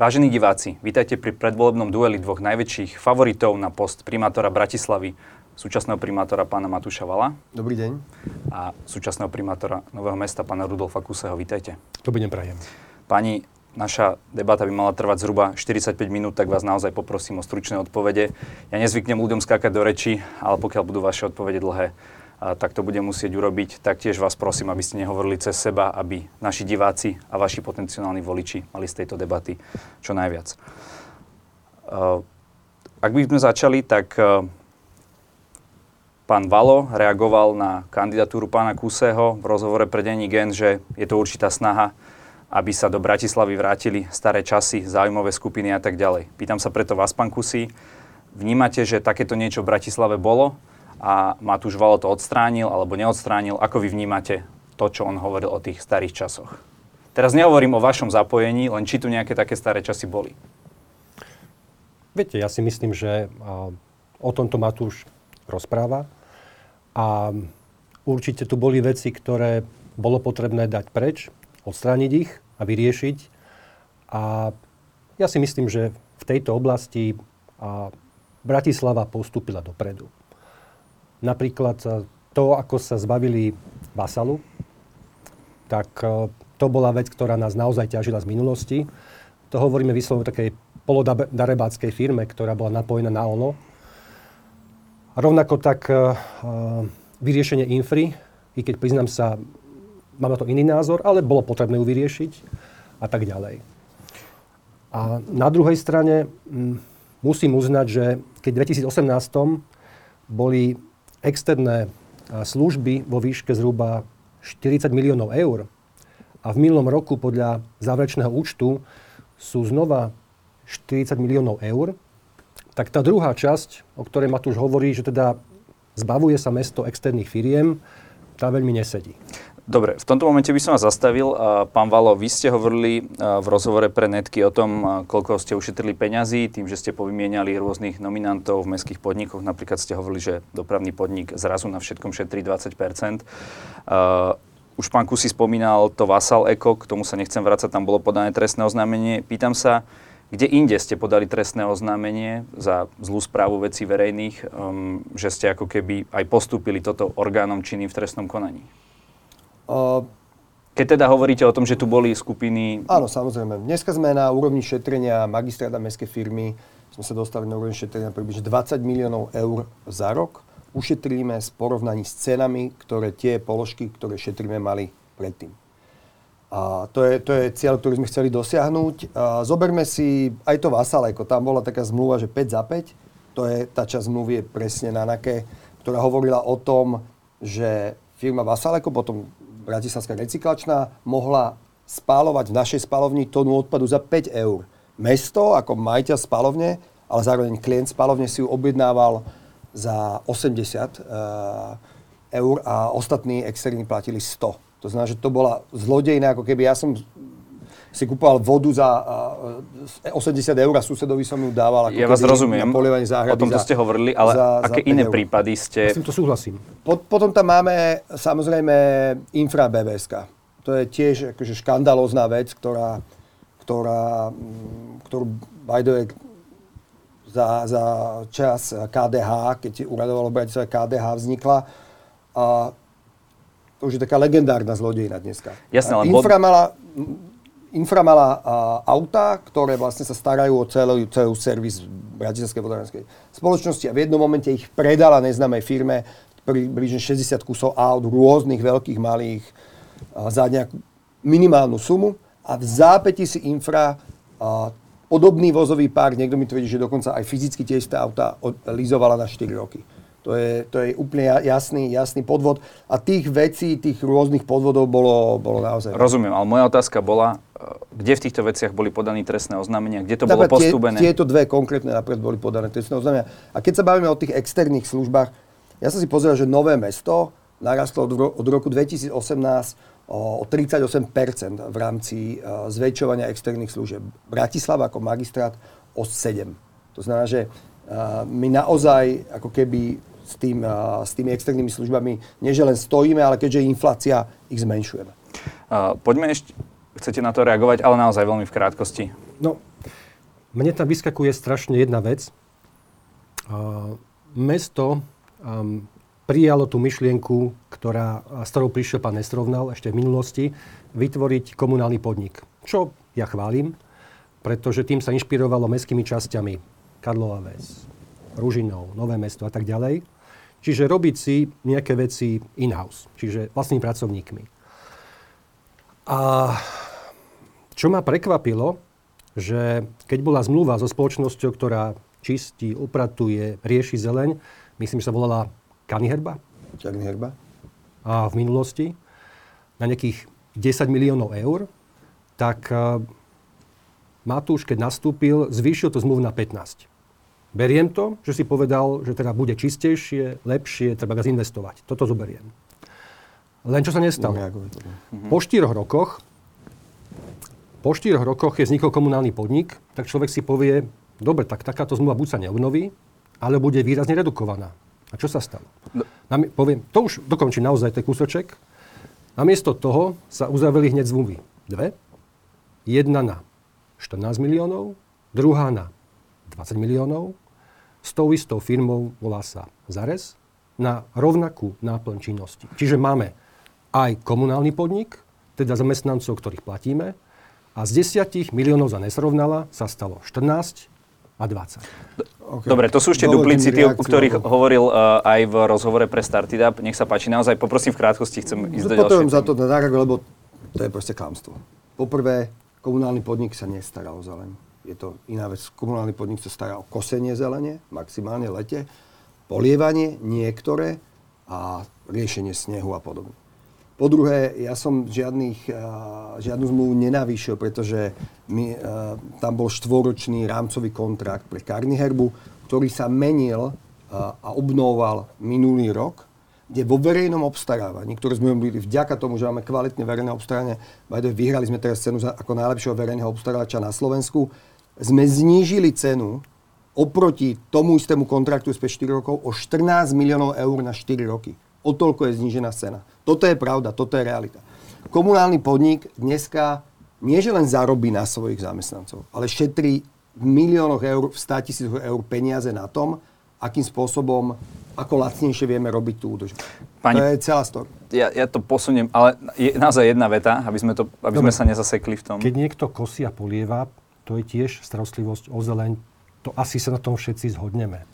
Vážení diváci, vítajte pri predvolebnom dueli dvoch najväčších favoritov na post primátora Bratislavy, súčasného primátora pána Matúša Vala. Dobrý deň. A súčasného primátora Nového mesta pána Rudolfa Kuseho. Vítajte. Dobrý deň, prajem. Pani, naša debata by mala trvať zhruba 45 minút, tak vás naozaj poprosím o stručné odpovede. Ja nezvyknem ľuďom skákať do reči, ale pokiaľ budú vaše odpovede dlhé, tak to bude musieť urobiť. Taktiež vás prosím, aby ste nehovorili cez seba, aby naši diváci a vaši potenciálni voliči mali z tejto debaty čo najviac. Uh, ak by sme začali, tak uh, pán Valo reagoval na kandidatúru pána Kuseho v rozhovore pre denní Gen, že je to určitá snaha, aby sa do Bratislavy vrátili staré časy, záujmové skupiny a tak ďalej. Pýtam sa preto vás, pán Kusy, vnímate, že takéto niečo v Bratislave bolo? A Matúš Valo to odstránil alebo neodstránil. Ako vy vnímate to, čo on hovoril o tých starých časoch? Teraz nehovorím o vašom zapojení, len či tu nejaké také staré časy boli. Viete, ja si myslím, že o tomto Matúš rozpráva a určite tu boli veci, ktoré bolo potrebné dať preč, odstrániť ich a vyriešiť. A ja si myslím, že v tejto oblasti Bratislava postúpila dopredu. Napríklad e, to, ako sa zbavili Vasalu, tak e, to bola vec, ktorá nás naozaj ťažila z minulosti. To hovoríme vyslovene o takej polodarebáckej firme, ktorá bola napojená na ono. A rovnako tak uh, vyriešenie infry, i keď priznám sa, mám na to iný názor, ale bolo potrebné ju vyriešiť a tak ďalej. A na druhej strane musím uznať, že keď v 2018 boli externé služby vo výške zhruba 40 miliónov eur a v minulom roku podľa záverečného účtu sú znova 40 miliónov eur, tak tá druhá časť, o ktorej Matúš hovorí, že teda zbavuje sa mesto externých firiem, tá veľmi nesedí. Dobre, v tomto momente by som vás zastavil. Pán Valo, vy ste hovorili v rozhovore pre Netky o tom, koľko ste ušetrili peňazí, tým, že ste povymieniali rôznych nominantov v mestských podnikoch. Napríklad ste hovorili, že dopravný podnik zrazu na všetkom šetrí 20 Už pán Kusy spomínal to Vasal Eko, k tomu sa nechcem vrácať, tam bolo podané trestné oznámenie. Pýtam sa, kde inde ste podali trestné oznámenie za zlú správu vecí verejných, um, že ste ako keby aj postúpili toto orgánom činným v trestnom konaní? Keď teda hovoríte o tom, že tu boli skupiny... Áno, samozrejme. Dneska sme na úrovni šetrenia magistráda mestskej firmy, sme sa dostali na úroveň šetrenia približne 20 miliónov eur za rok. Ušetríme s porovnaní s cenami, ktoré tie položky, ktoré šetríme, mali predtým. A to je, to je cieľ, ktorý sme chceli dosiahnuť. A zoberme si aj to Vasaleko. Tam bola taká zmluva, že 5 za 5. To je, tá časť zmluvy je presne na NAKE, ktorá hovorila o tom, že firma Vasaleko potom Bratislavská recyklačná mohla spálovať v našej spalovni tónu odpadu za 5 eur. Mesto ako majiteľ spalovne, ale zároveň klient spalovne si ju objednával za 80 uh, eh, eur a ostatní externí platili 100. To znamená, že to bola zlodejná, ako keby ja som si kúpoval vodu za uh, eh, 80 eur a susedovi som ju dával. Ako ja vás rozumiem, o tomto za, ste hovorili, ale za, aké za iné eur. prípady ste... Ja s týmto súhlasím. Pot, potom tam máme samozrejme infra BBSK. To je tiež akože škandalózna vec, ktorá, ktorá, mm, ktorú way, za, za čas KDH, keď uradovalo Bratislave KDH, vznikla. A to už je taká legendárna zlodejina dneska. Jasne, ale Infra bod... mala Infra auta, ktoré vlastne sa starajú o celý, celý servis Bratislavskej vodoranskej spoločnosti a v jednom momente ich predala neznámej firme približne 60 kusov aut rôznych veľkých, malých za nejakú minimálnu sumu a v zápäti si Infra podobný vozový park, niekto mi tvrdí, že dokonca aj fyzicky tie isté auta lizovala na 4 roky. To je, to je úplne jasný, jasný podvod. A tých vecí, tých rôznych podvodov bolo, bolo naozaj... Rozumiem, ale moja otázka bola, e, kde v týchto veciach boli podané trestné oznámenia, kde to bolo postúbené? Tie, tieto dve konkrétne napríklad boli podané trestné oznámenia. A keď sa bavíme o tých externých službách, ja som si pozrel, že Nové mesto narastlo od, od roku 2018 o 38% v rámci uh, zväčšovania externých služieb. Bratislava ako magistrát o 7. To znamená, že uh, my naozaj ako keby s, tým, s tými externými službami nie že len stojíme, ale keďže je inflácia, ich zmenšujeme. Uh, poďme ešte, chcete na to reagovať, ale naozaj veľmi v krátkosti. No, mne tam vyskakuje strašne jedna vec. Uh, mesto um, prijalo tú myšlienku, ktorá, s ktorou prišiel pán Nestrovnal ešte v minulosti, vytvoriť komunálny podnik. Čo ja chválim, pretože tým sa inšpirovalo mestskými časťami Karlova Ves, Ružinov, Nové mesto a tak ďalej. Čiže robiť si nejaké veci in-house, čiže vlastnými pracovníkmi. A čo ma prekvapilo, že keď bola zmluva so spoločnosťou, ktorá čistí, upratuje, rieši zeleň, myslím, že sa volala Kaniherba. Kaniherba. A v minulosti na nejakých 10 miliónov eur, tak uh, Matúš, keď nastúpil, zvýšil to zmluvu na 15. Beriem to, že si povedal, že teda bude čistejšie, lepšie, treba ga zinvestovať. Toto zoberiem. Len čo sa nestalo. Po štyroch rokoch po štyroch rokoch, keď vznikol komunálny podnik, tak človek si povie, dobre, tak takáto zmluva buď sa neobnoví, ale bude výrazne redukovaná. A čo sa stalo? No. Nam, poviem, to už dokončím naozaj ten kúsoček. Namiesto toho sa uzavreli hneď zmluvy. Dve. Jedna na 14 miliónov, druhá na 20 miliónov. S tou istou firmou volá sa Zares na rovnakú náplň činnosti. Čiže máme aj komunálny podnik, teda zamestnancov, ktorých platíme, a z 10 miliónov za nesrovnala sa stalo 14 a 20. Okay. Dobre, to sú ešte duplicity, o ktorých hovoril uh, aj v rozhovore pre Startup. Nech sa páči, naozaj poprosím v krátkosti, chcem ísť do ďalšie. za to na lebo to je proste klamstvo. Poprvé, komunálny podnik sa nestará o zeleň. Je to iná vec. Komunálny podnik sa stará o kosenie zelene, maximálne lete, polievanie niektoré a riešenie snehu a podobne. Po druhé, ja som žiadnych, žiadnu zmluvu nenavýšil, pretože mi, tam bol štvoročný rámcový kontrakt pre Herbu, ktorý sa menil a obnoval minulý rok, kde vo verejnom obstarávaní, ktoré sme robili vďaka tomu, že máme kvalitné verejné obstarávanie, vyhrali sme teraz cenu ako najlepšieho verejného obstarávača na Slovensku, sme znížili cenu oproti tomu istému kontraktu z 4 rokov o 14 miliónov eur na 4 roky. O toľko je znížená cena. Toto je pravda, toto je realita. Komunálny podnik dneska nie že len zarobí na svojich zamestnancov, ale šetrí v miliónoch eur, v 100 tisícoch eur peniaze na tom, akým spôsobom, ako lacnejšie vieme robiť tú údržbu. Pani, to je celá story. Ja, ja to posuniem, ale je naozaj jedna veta, aby sme, to, aby sme sa nezasekli v tom. Keď niekto kosí a polieva, to je tiež starostlivosť o zeleň. To asi sa na tom všetci zhodneme.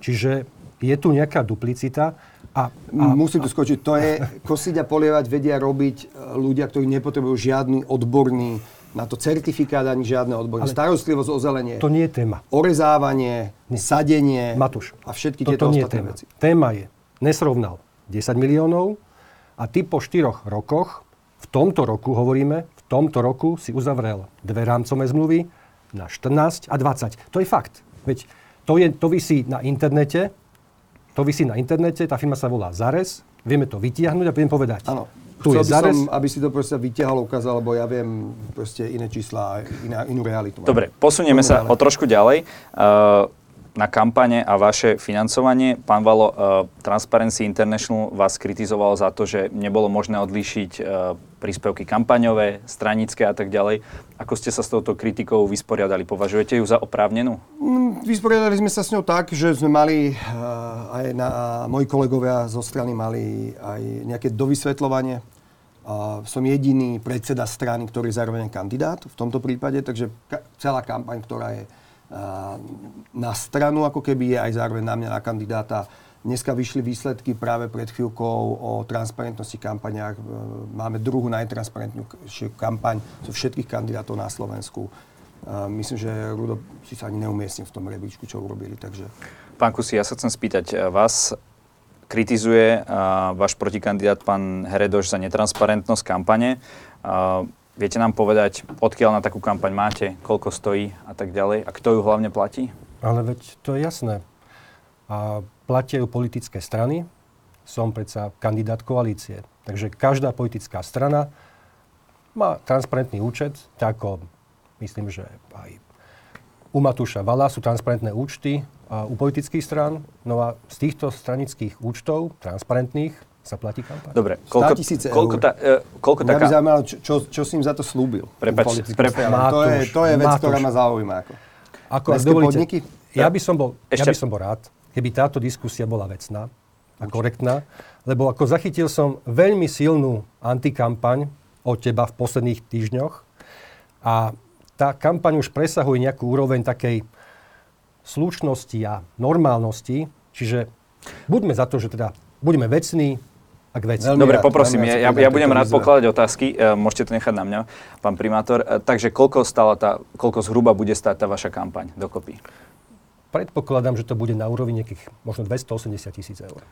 Čiže je tu nejaká duplicita a, a, Musím tu skočiť. To je, kosiť a polievať vedia robiť e, ľudia, ktorí nepotrebujú žiadny odborný na to certifikát ani žiadne odborné. Starostlivosť o zelenie. To nie je téma. Orezávanie, nie. sadenie Matúš, a všetky tieto nie ostatné téma. veci. Téma je, nesrovnal 10 miliónov a ty po 4 rokoch, v tomto roku hovoríme, tomto roku si uzavrel dve rámcové zmluvy na 14 a 20. To je fakt. Veď to, je, to vysí na internete, to vysí na internete, tá firma sa volá Zares, vieme to vytiahnuť a budem povedať. Áno. Tu Chcel je Zares. Som, aby si to proste vyťahol, ukázal, lebo ja viem proste iné čísla a iná, inú realitu. Dobre, posunieme sa o trošku ďalej. Uh, na kampane a vaše financovanie. Pán Valo, uh, Transparency International vás kritizoval za to, že nebolo možné odlíšiť uh, príspevky kampaňové, stranické a tak ďalej. Ako ste sa s touto kritikou vysporiadali? Považujete ju za oprávnenú? Mm, vysporiadali sme sa s ňou tak, že sme mali, uh, aj na, moji kolegovia zo strany mali aj nejaké dovysvetľovanie. Uh, som jediný predseda strany, ktorý je zároveň kandidát v tomto prípade, takže celá kampaň, ktorá je na stranu, ako keby je aj zároveň na mňa, na kandidáta. Dneska vyšli výsledky práve pred chvíľkou o transparentnosti kampaniach. Máme druhú najtransparentnejšiu kampaň zo všetkých kandidátov na Slovensku. Myslím, že Rudo si sa ani neumiestnil v tom rebríčku, čo urobili. Takže... Pán Kusi, ja sa chcem spýtať, vás kritizuje váš protikandidát pán Heredoš za netransparentnosť kampane. Viete nám povedať, odkiaľ na takú kampaň máte, koľko stojí a tak ďalej a kto ju hlavne platí? Ale veď to je jasné. A platia ju politické strany. Som predsa kandidát koalície. Takže každá politická strana má transparentný účet, tak ako myslím, že aj u Matúša Vala sú transparentné účty a u politických strán. No a z týchto stranických účtov, transparentných, sa platí kampaň. Dobre, koľko, 100 tisíce eur. Koľko, ta, uh, koľko Mňa by zaujímalo, čo, čo, čo si im za to slúbil. Prepač, pre, to je, to je vec, Matúš. ktorá ma zaujíma. Ako. Ako, Mestské dovolíte, podniky? Ja by, som bol, ja Ešte- by som bol rád, keby táto diskusia bola vecná a korektná, lebo ako zachytil som veľmi silnú antikampaň od teba v posledných týždňoch a tá kampaň už presahuje nejakú úroveň takej slušnosti a normálnosti, čiže buďme za to, že teda budeme vecní a k veci. Veľmi Dobre, rád, poprosím, ja, ja pridám budem rád pokladať otázky, e, môžete to nechať na mňa, pán primátor. E, Takže koľko stala tá, koľko zhruba bude stáť tá vaša kampaň dokopy? Predpokladám, že to bude na úrovni nejakých možno 280 tisíc eur.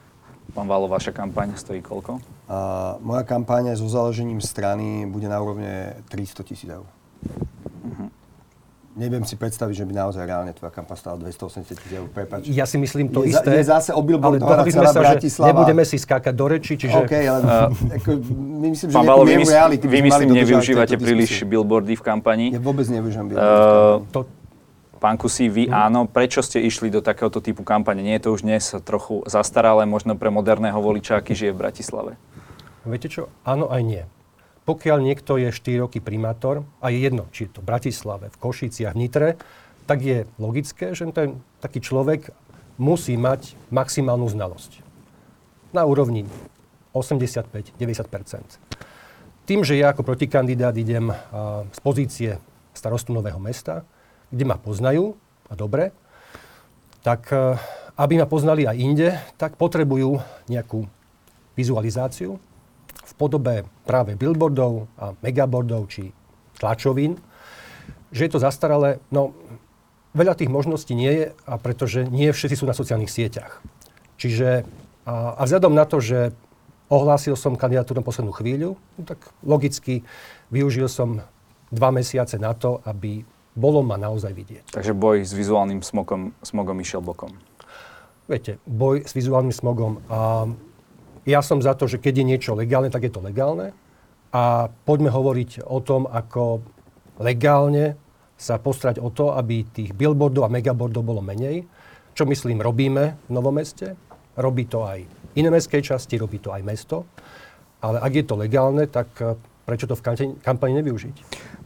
Pán Valo, vaša kampaň stojí koľko? A moja kampáň so založením strany bude na úrovne 300 tisíc eur. Neviem si predstaviť, že by naozaj reálne tvoja kampaň stála 280 tisíc eur. Prepač. Ja si myslím to Je isté. je zase o billboardoch ale dohodli sme sa, že Bratislava. nebudeme si skákať do reči, čiže... OK, ale ako, myslím, že Valo, vy, reality vy myslím, nevyužívate príliš billboardy v kampani. Ja vôbec nevyužívam billboardy kampani. to, Pán Kusí, vy áno, prečo ste išli do takéhoto typu kampane? Nie je to už dnes trochu zastaralé, možno pre moderného voliča, aký žije v Bratislave? viete čo? Áno aj nie. Pokiaľ niekto je 4 roky primátor, a je jedno, či je to v Bratislave, v Košiciach, v Nitre, tak je logické, že ten taký človek musí mať maximálnu znalosť. Na úrovni 85-90 Tým, že ja ako protikandidát idem a, z pozície starostu Nového mesta, kde ma poznajú, a dobre, tak e, aby ma poznali aj inde, tak potrebujú nejakú vizualizáciu v podobe práve billboardov a megaboardov či tlačovín. Že je to zastaralé, no veľa tých možností nie je, a pretože nie všetci sú na sociálnych sieťach. Čiže a, a vzhľadom na to, že ohlásil som kandidatúru na poslednú chvíľu, no tak logicky využil som dva mesiace na to, aby bolo ma naozaj vidieť. Takže boj s vizuálnym smogom, smogom išiel bokom. Viete, boj s vizuálnym smogom. A ja som za to, že keď je niečo legálne, tak je to legálne. A poďme hovoriť o tom, ako legálne sa postrať o to, aby tých billboardov a megaboardov bolo menej. Čo myslím, robíme v Novom meste. Robí to aj iné mestskej časti, robí to aj mesto. Ale ak je to legálne, tak prečo to v kampani, nevyužiť?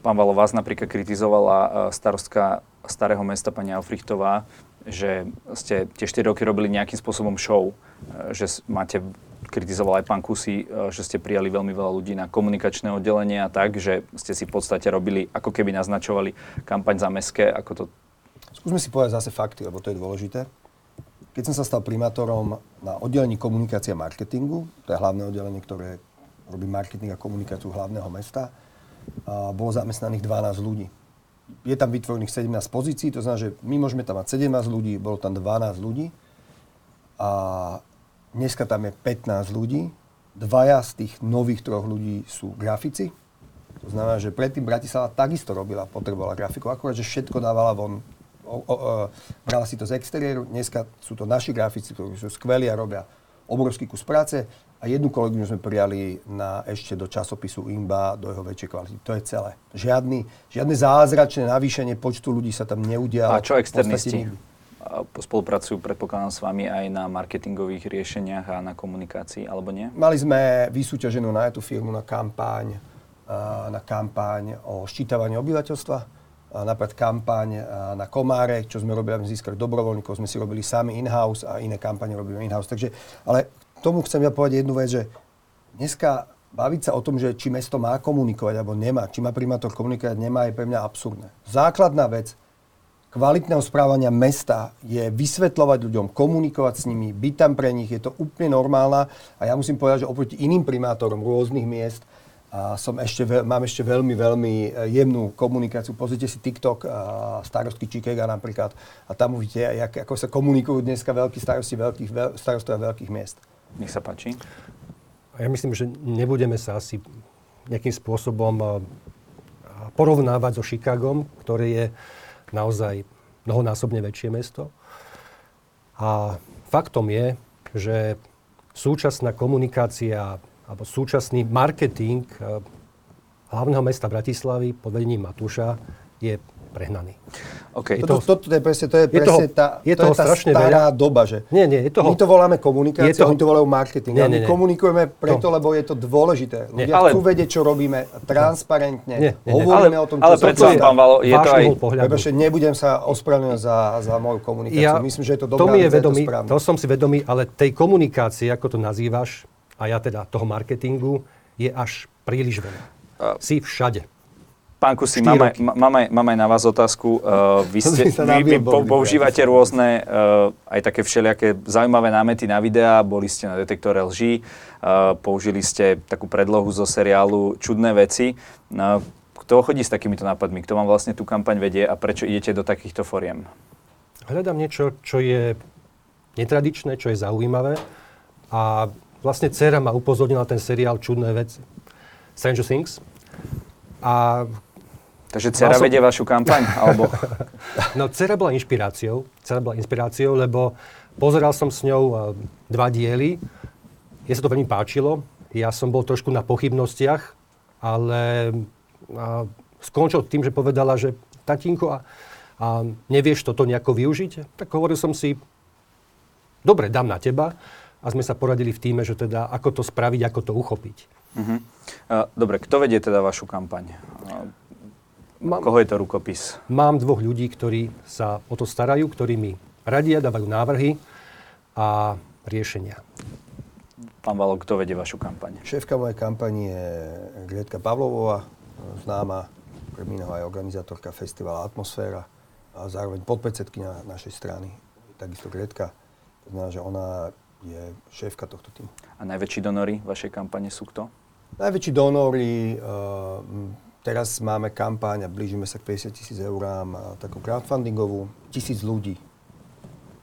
Pán Valo, vás napríklad kritizovala e, starostka Starého mesta pani Alfrichtová, že ste tie 4 roky robili nejakým spôsobom show, e, že máte, kritizoval aj pán Kusy, e, že ste prijali veľmi veľa ľudí na komunikačné oddelenie a tak, že ste si v podstate robili, ako keby naznačovali kampaň za mestské, ako to Skúsme si povedať zase fakty, lebo to je dôležité. Keď som sa stal primátorom na oddelení komunikácia a marketingu, to je hlavné oddelenie, ktoré robí marketing a komunikáciu hlavného mesta, a bolo zamestnaných 12 ľudí. Je tam vytvorených 17 pozícií, to znamená, že my môžeme tam mať 17 ľudí, bolo tam 12 ľudí a dneska tam je 15 ľudí. Dvaja z tých nových troch ľudí sú grafici, to znamená, že predtým Bratislava takisto robila, potrebovala grafiku, akurát, že všetko dávala von. O, o, o, brala si to z exteriéru, dneska sú to naši grafici, ktorí sú skvelí a robia obrovský kus práce a jednu kolegyňu sme prijali na, ešte do časopisu IMBA, do jeho väčšej kvality. To je celé. Žiadny, žiadne zázračné navýšenie počtu ľudí sa tam neudialo. A čo externisti? Spolupracujú, predpokladám, s vami aj na marketingových riešeniach a na komunikácii, alebo nie? Mali sme vysúťaženú na tú firmu na kampaň, na kampaň o ščítavaní obyvateľstva, napríklad kampaň na komáre, čo sme robili, aby sme získali dobrovoľníkov, sme si robili sami in-house a iné kampane robíme in-house. Takže, ale tomu chcem ja povedať jednu vec, že dneska baviť sa o tom, že či mesto má komunikovať alebo nemá, či má primátor komunikovať, nemá, je pre mňa absurdné. Základná vec kvalitného správania mesta je vysvetľovať ľuďom, komunikovať s nimi, byť tam pre nich, je to úplne normálna a ja musím povedať, že oproti iným primátorom rôznych miest a som ešte, mám ešte veľmi, veľmi e, jemnú komunikáciu. Pozrite si TikTok starostky Čikega napríklad a tam uvidíte, ako sa komunikujú dneska veľkí starosti veľkých, veľ, starostovia veľkých miest. Nech sa páči. Ja myslím, že nebudeme sa asi nejakým spôsobom a porovnávať so Chicagom, ktoré je naozaj mnohonásobne väčšie mesto. A faktom je, že súčasná komunikácia alebo súčasný marketing a, hlavného mesta Bratislavy pod vedením Matúša je prehnaný. OK. Je Toto, toto je presne, to je je presne toho- tá, je to toho je tá strašne stará veľa. doba, že Nie, nie, je toho- my to voláme komunikácia, je toho- oni to volajú marketing. Nie, a my nie, nie. komunikujeme preto, To- lebo je to dôležité. Ľudia Ale- chcú vedieť, čo robíme transparentne, Nie, nie, nie. hovoríme Ale- o tom, ale čo predsa sa len, deje. pán Valo, je to aj... Prepačte, nebudem sa ospravedlňovať za, za moju komunikáciu. Myslím, že je to dobrá to mi je vedomý, to správne. to som si vedomý, ale tej komunikácie, ako to nazývaš, a ja teda toho marketingu, je až príliš veľa. Si všade. Pán Štyri máme, roky. ma- máme, máme aj na vás otázku. Uh, vy, ste, vy, vy po, používate rôzne, uh, aj také všelijaké zaujímavé námety na videá, boli ste na detektore lží, uh, použili ste takú predlohu zo seriálu Čudné veci. Uh, kto chodí s takýmito nápadmi? Kto vám vlastne tú kampaň vedie a prečo idete do takýchto foriem? Hľadám niečo, čo je netradičné, čo je zaujímavé. A vlastne dcera ma upozornila na ten seriál Čudné veci. Stranger Things. A Takže dcera som- vedie vašu kampaň? Alebo... No, dcera bola inšpiráciou. Dcera bola inšpiráciou, lebo pozeral som s ňou uh, dva diely. Je sa to veľmi páčilo. Ja som bol trošku na pochybnostiach, ale uh, skončil tým, že povedala, že tatínko, a, a nevieš toto nejako využiť? Tak hovoril som si, dobre, dám na teba. A sme sa poradili v týme, že teda ako to spraviť, ako to uchopiť. Uh-huh. Uh, dobre, kto vedie teda vašu kampaň? Mám, koho je to rukopis? Mám dvoch ľudí, ktorí sa o to starajú, ktorí mi radia, dávajú návrhy a riešenia. Pán Valo, kto vedie vašu kampaň? Šéfka mojej kampani je Gretka Pavlovová, známa, pre iného aj organizátorka festivala Atmosféra a zároveň podpredsedkynia našej strany, takisto Gretka. To znamená, že ona je šéfka tohto týmu. A najväčší donory vašej kampane sú kto? Najväčší donory, uh, teraz máme kampaň a blížime sa k 50 tisíc eurám, a takú crowdfundingovú, tisíc ľudí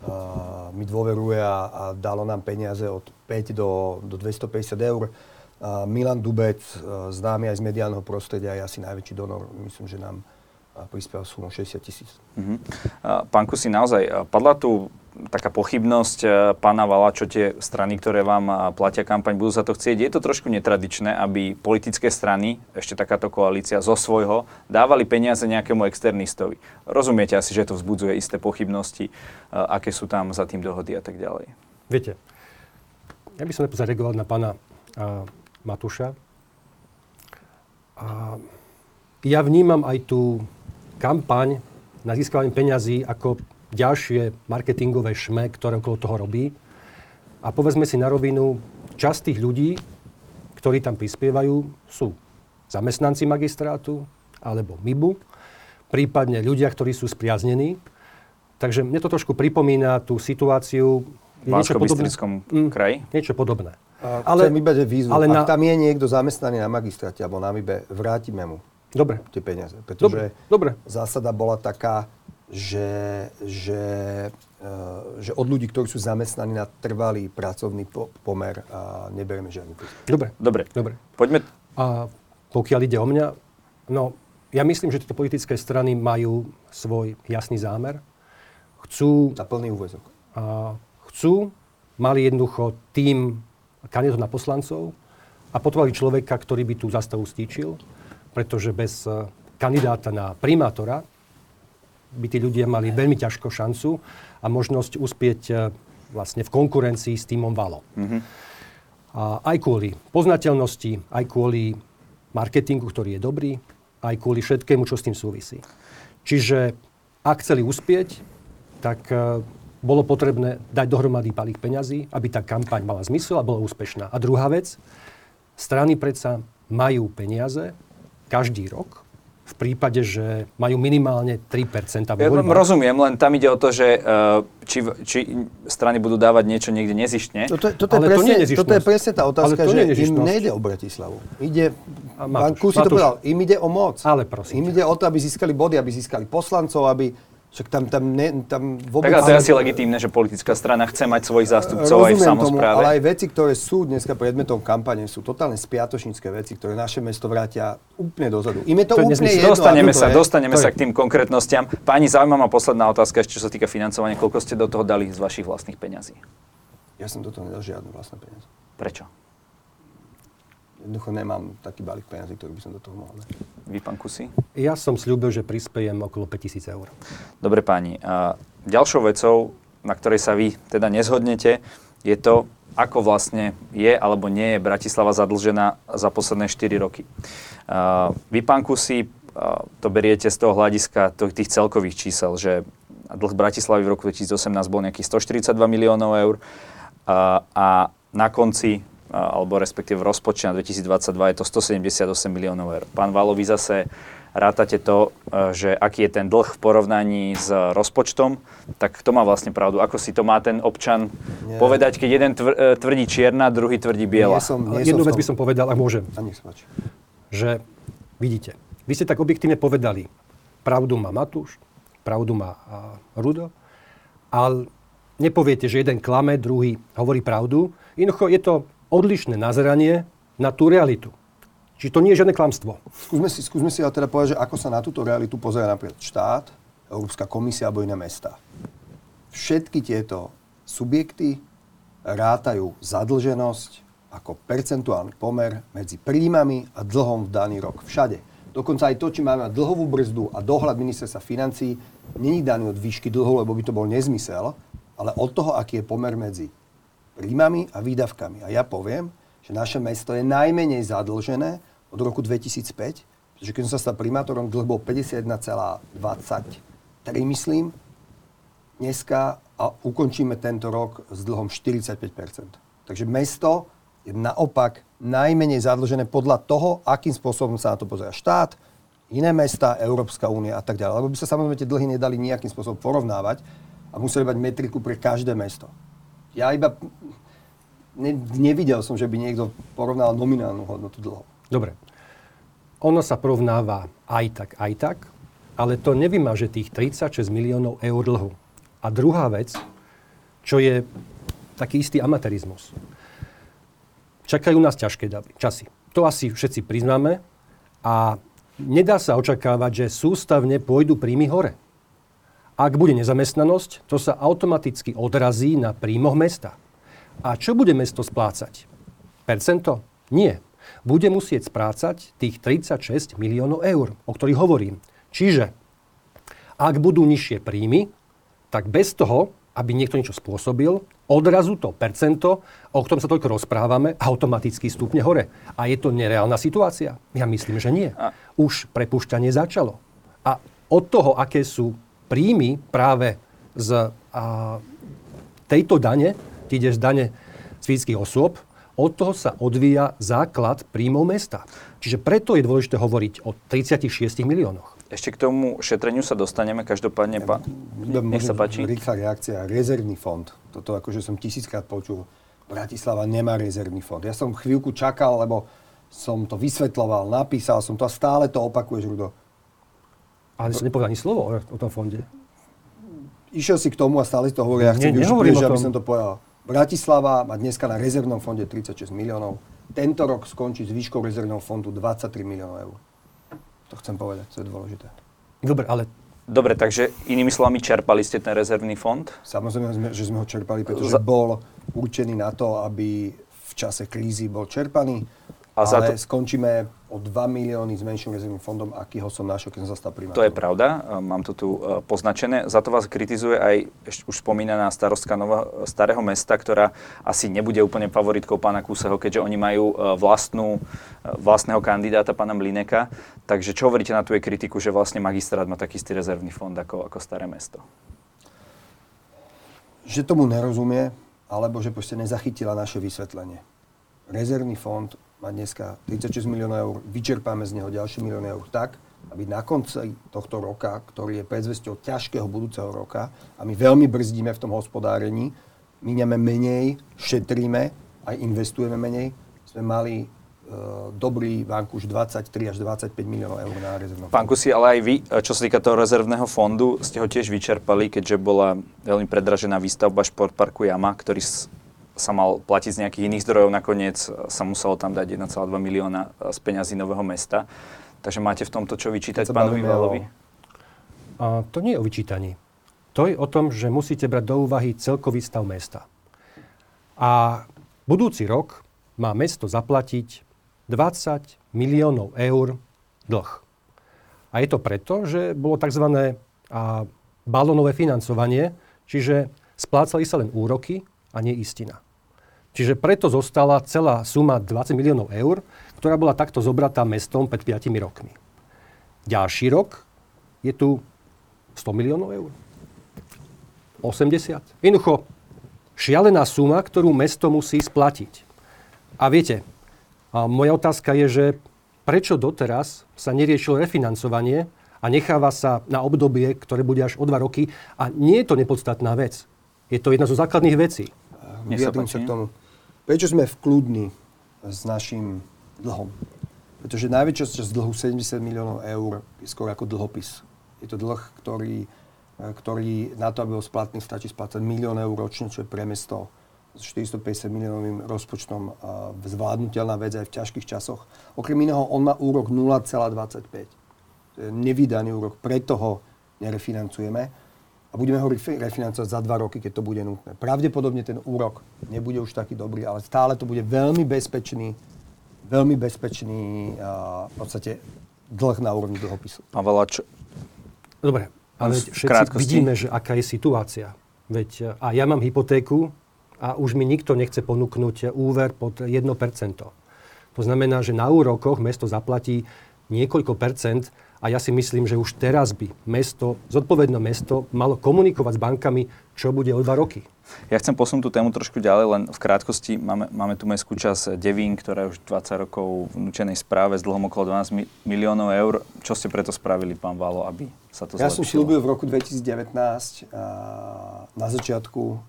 uh, mi dôveruje a, a dalo nám peniaze od 5 do, do 250 eur. Uh, Milan Dubec, uh, známy aj z mediálneho prostredia, je asi najväčší donor. Myslím, že nám prispel sumu 60 tisíc. Uh-huh. Pán Kusi, naozaj, padla tu taká pochybnosť e, pána Vala, čo tie strany, ktoré vám platia kampaň, budú za to chcieť. Je to trošku netradičné, aby politické strany, ešte takáto koalícia zo svojho, dávali peniaze nejakému externistovi. Rozumiete asi, že to vzbudzuje isté pochybnosti, e, aké sú tam za tým dohody a tak ďalej. Viete, ja by som najprv zareagoval na pána a, Matúša. A ja vnímam aj tú kampaň na získavanie peňazí ako ďalšie marketingové šme, ktoré okolo toho robí. A povedzme si na rovinu, časť tých ľudí, ktorí tam prispievajú, sú zamestnanci magistrátu alebo MIBu, prípadne ľudia, ktorí sú spriaznení. Takže mne to trošku pripomína tú situáciu, V Bansko-Bystrickom Mm, kraji? Niečo podobné. A ale, chcem výzvu, ale na- ak tam je niekto zamestnaný na magistráte alebo na MIBE, vrátime mu Dobre, tie peniaze. Pretože dobre, dobre. zásada bola taká, že, že, e, že od ľudí, ktorí sú zamestnaní na trvalý pracovný po, pomer, a neberieme žiadny príspevok. Dobre, Dobre. dobre. Poďme... A pokiaľ ide o mňa, no ja myslím, že tieto politické strany majú svoj jasný zámer. Chcú, Na plný úvezok. a, chcú, mali jednoducho tým kandidátov na poslancov a potrebovali človeka, ktorý by tú zastavu stíčil, pretože bez e, kandidáta na primátora by tí ľudia mali veľmi ťažko šancu a možnosť uspieť e, vlastne v konkurencii s týmom Valo. A aj kvôli poznateľnosti, aj kvôli marketingu, ktorý je dobrý, aj kvôli všetkému, čo s tým súvisí. Čiže ak chceli uspieť, tak e, bolo potrebné dať dohromady palých peňazí, aby tá kampaň mala zmysel a bola úspešná. A druhá vec, strany predsa majú peniaze každý rok, v prípade, že majú minimálne 3% vo Ja voľbách. rozumiem, len tam ide o to, že uh, či, či strany budú dávať niečo niekde nezištne. Toto, je- toto, Ale je to presne, nie je toto je presne tá otázka, Ale to že nie im nejde o Bratislavu. Ide, A pán Matúš, Kusi to Matúš. povedal, im ide o moc. Ale prosím Im ťa. ide o to, aby získali body, aby získali poslancov, aby... Však tam, tam, ne, tam vôbec... Tak ale to je asi legitímne, že politická strana chce mať svojich zástupcov aj v Rozumiem tomu, samozpráve. ale aj veci, ktoré sú dneska predmetom kampane, sú totálne spiatočnícke veci, ktoré naše mesto vrátia úplne dozadu. Im je to, To je úplne jedno, Dostaneme sa, je. dostaneme To sa k tým konkrétnostiam. Páni, zaujíma ma posledná otázka, ešte čo sa týka financovania. Koľko ste do toho dali z vašich vlastných peňazí? Ja som do toho nedal žiadne vlastné peniaze. Prečo? Jednoducho nemám taký balík peniazí, ktorý by som do toho mohol dať. Vy, pán Kusy? Ja som slúbil, že prispejem okolo 5000 eur. Dobre páni, a ďalšou vecou, na ktorej sa vy teda nezhodnete, je to, ako vlastne je alebo nie je Bratislava zadlžená za posledné 4 roky. Uh, vy, pán Kusy, uh, to beriete z toho hľadiska tých celkových čísel, že dlh Bratislavy v roku 2018 bol nejakých 142 miliónov eur uh, a na konci alebo respektíve v rozpočte na 2022 je to 178 miliónov eur. Pán Valo, vy zase rátate to, e, že aký je ten dlh v porovnaní s rozpočtom, tak kto má vlastne pravdu? Ako si to má ten občan Nie. povedať, keď jeden e, tvrdí čierna, druhý tvrdí biela? Nie som, nie Jednu vec by som povedal, ak môžem. A nech. Že, vidíte, vy ste tak objektívne povedali, pravdu má Matúš, pravdu má Rudo, ale nepoviete, že jeden klame, druhý hovorí pravdu. Jednoducho je to odlišné nazeranie na tú realitu. Čiže to nie je žiadne klamstvo. Skúsme si, skúsme si ale teda povedať, že ako sa na túto realitu pozera napríklad štát, Európska komisia alebo iné mesta. Všetky tieto subjekty rátajú zadlženosť ako percentuálny pomer medzi príjmami a dlhom v daný rok. Všade. Dokonca aj to, či máme dlhovú brzdu a dohľad ministerstva financí, není daný od výšky dlhu, lebo by to bol nezmysel, ale od toho, aký je pomer medzi príjmami a výdavkami. A ja poviem, že naše mesto je najmenej zadlžené od roku 2005, pretože keď som sa stal primátorom, dlh bol 51,23, myslím, dneska a ukončíme tento rok s dlhom 45% Takže mesto je naopak najmenej zadlžené podľa toho, akým spôsobom sa na to pozera štát, iné mesta, Európska únia a tak ďalej. Lebo by sa samozrejme tie dlhy nedali nejakým spôsobom porovnávať a museli mať metriku pre každé mesto. Ja iba ne, nevidel som, že by niekto porovnal nominálnu hodnotu dlhov. Dobre. Ono sa porovnáva aj tak, aj tak, ale to nevymaže tých 36 miliónov eur dlhu. A druhá vec, čo je taký istý amatérizmus. Čakajú nás ťažké časy. To asi všetci priznáme a nedá sa očakávať, že sústavne pôjdu príjmy hore. Ak bude nezamestnanosť, to sa automaticky odrazí na príjmoch mesta. A čo bude mesto splácať? Percento? Nie. Bude musieť splácať tých 36 miliónov eur, o ktorých hovorím. Čiže, ak budú nižšie príjmy, tak bez toho, aby niekto niečo spôsobil, odrazu to percento, o ktorom sa toľko rozprávame, automaticky stúpne hore. A je to nereálna situácia? Ja myslím, že nie. Už prepušťanie začalo. A od toho, aké sú príjmy práve z a, tejto dane, z dane z fyzických osôb, od toho sa odvíja základ príjmov mesta. Čiže preto je dôležité hovoriť o 36 miliónoch. Ešte k tomu šetreniu sa dostaneme. Každopádne, ja, pán, nech sa páči. Rýchla reakcia. Rezervný fond. Toto akože som tisíckrát počul. Bratislava nemá rezervný fond. Ja som chvíľku čakal, lebo som to vysvetloval, napísal som to a stále to opakuješ, Rudo. Ale som nepovedal ani slovo o, o tom fonde. Išiel si k tomu a stále si to hovorí. Ja chcem využiť, aby som to povedal. Bratislava má dneska na rezervnom fonde 36 miliónov. Tento rok skončí s výškou rezervného fondu 23 miliónov eur. To chcem povedať, to je dôležité. Dobre, ale Dobre, takže inými slovami, čerpali ste ten rezervný fond? Samozrejme, že sme ho čerpali, pretože Za... bol určený na to, aby v čase krízy bol čerpaný. A ale to... skončíme o 2 milióny s menším rezervným fondom, akýho som našiel, keď som sa stal primátorom. To je pravda, mám to tu e, poznačené. Za to vás kritizuje aj už spomínaná starostka Nova, Starého mesta, ktorá asi nebude úplne favoritkou pána Kúseho, keďže oni majú e, vlastnú, e, vlastného kandidáta, pána Mlineka. Takže čo hovoríte na tú kritiku, že vlastne magistrát má taký istý rezervný fond ako, ako Staré mesto? Že tomu nerozumie, alebo že proste nezachytila naše vysvetlenie. Rezervný fond má dneska 36 miliónov eur, vyčerpáme z neho ďalšie milióny eur tak, aby na konci tohto roka, ktorý je predzvesťou ťažkého budúceho roka, a my veľmi brzdíme v tom hospodárení, míňame menej, šetríme, aj investujeme menej, sme mali e, dobrý už 23 až 25 miliónov eur na rezervnom Pán Kusi, ale aj vy, čo sa týka toho rezervného fondu, ste ho tiež vyčerpali, keďže bola veľmi predražená výstavba športparku Jama, ktorý sa mal platiť z nejakých iných zdrojov, nakoniec sa muselo tam dať 1,2 milióna z peňazí Nového mesta. Takže máte v tomto čo vyčítať pánovi Valovi? A to nie je o vyčítaní. To je o tom, že musíte brať do úvahy celkový stav mesta. A budúci rok má mesto zaplatiť 20 miliónov eur dlh. A je to preto, že bolo tzv. Balónové financovanie, čiže splácali sa len úroky a nie istina. Čiže preto zostala celá suma 20 miliónov eur, ktorá bola takto zobratá mestom pred 5 rokmi. Ďalší rok je tu 100 miliónov eur. 80. Jednoducho, šialená suma, ktorú mesto musí splatiť. A viete, a moja otázka je, že prečo doteraz sa neriešilo refinancovanie a necháva sa na obdobie, ktoré bude až o dva roky. A nie je to nepodstatná vec. Je to jedna zo základných vecí. Vyjadrím sa k tomu. Prečo sme v kľudni s našim dlhom? Pretože najväčšia časť dlhu 70 miliónov eur je skôr ako dlhopis. Je to dlh, ktorý, ktorý na to, aby bol splatný, stačí splácať milión eur ročne, čo je pre mesto s 450 miliónovým rozpočtom zvládnutelná vec aj v ťažkých časoch. Okrem iného, on má úrok 0,25. To je nevydaný úrok, preto ho nerefinancujeme a budeme ho refinancovať za dva roky, keď to bude nutné. Pravdepodobne ten úrok nebude už taký dobrý, ale stále to bude veľmi bezpečný, veľmi bezpečný uh, v podstate dlh na úrovni dlhopisu. Pán Valač. Dobre, ale všetci vidíme, že aká je situácia. Veď a ja mám hypotéku a už mi nikto nechce ponúknuť úver pod 1%. To znamená, že na úrokoch mesto zaplatí niekoľko percent a ja si myslím, že už teraz by mesto, zodpovedné mesto, malo komunikovať s bankami, čo bude o dva roky. Ja chcem posunúť tú tému trošku ďalej, len v krátkosti máme, máme tu mestskú časť Devín, ktorá je už 20 rokov v nučenej správe s dlhom okolo 12 miliónov eur. Čo ste preto spravili, pán Valo, aby sa to Ja zlepšilo? som slúbil v roku 2019 na začiatku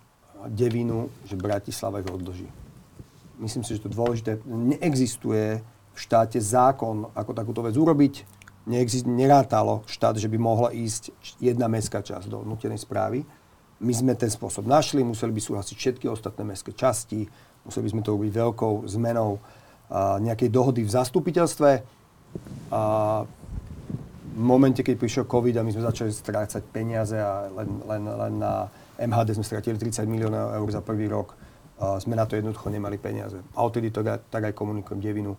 Devínu, že Bratislava ich odloží. Myslím si, že to dôležité. Neexistuje v štáte zákon, ako takúto vec urobiť neexist, nerátalo štát, že by mohla ísť jedna mestská časť do nutenej správy. My sme ten spôsob našli, museli by súhlasiť všetky ostatné mestské časti, museli by sme to robiť veľkou zmenou a, nejakej dohody v zastupiteľstve. A v momente, keď prišiel COVID a my sme začali strácať peniaze a len, len, len na MHD sme stratili 30 miliónov eur za prvý rok, a sme na to jednoducho nemali peniaze. A odtedy to tak aj komunikujem Devinu.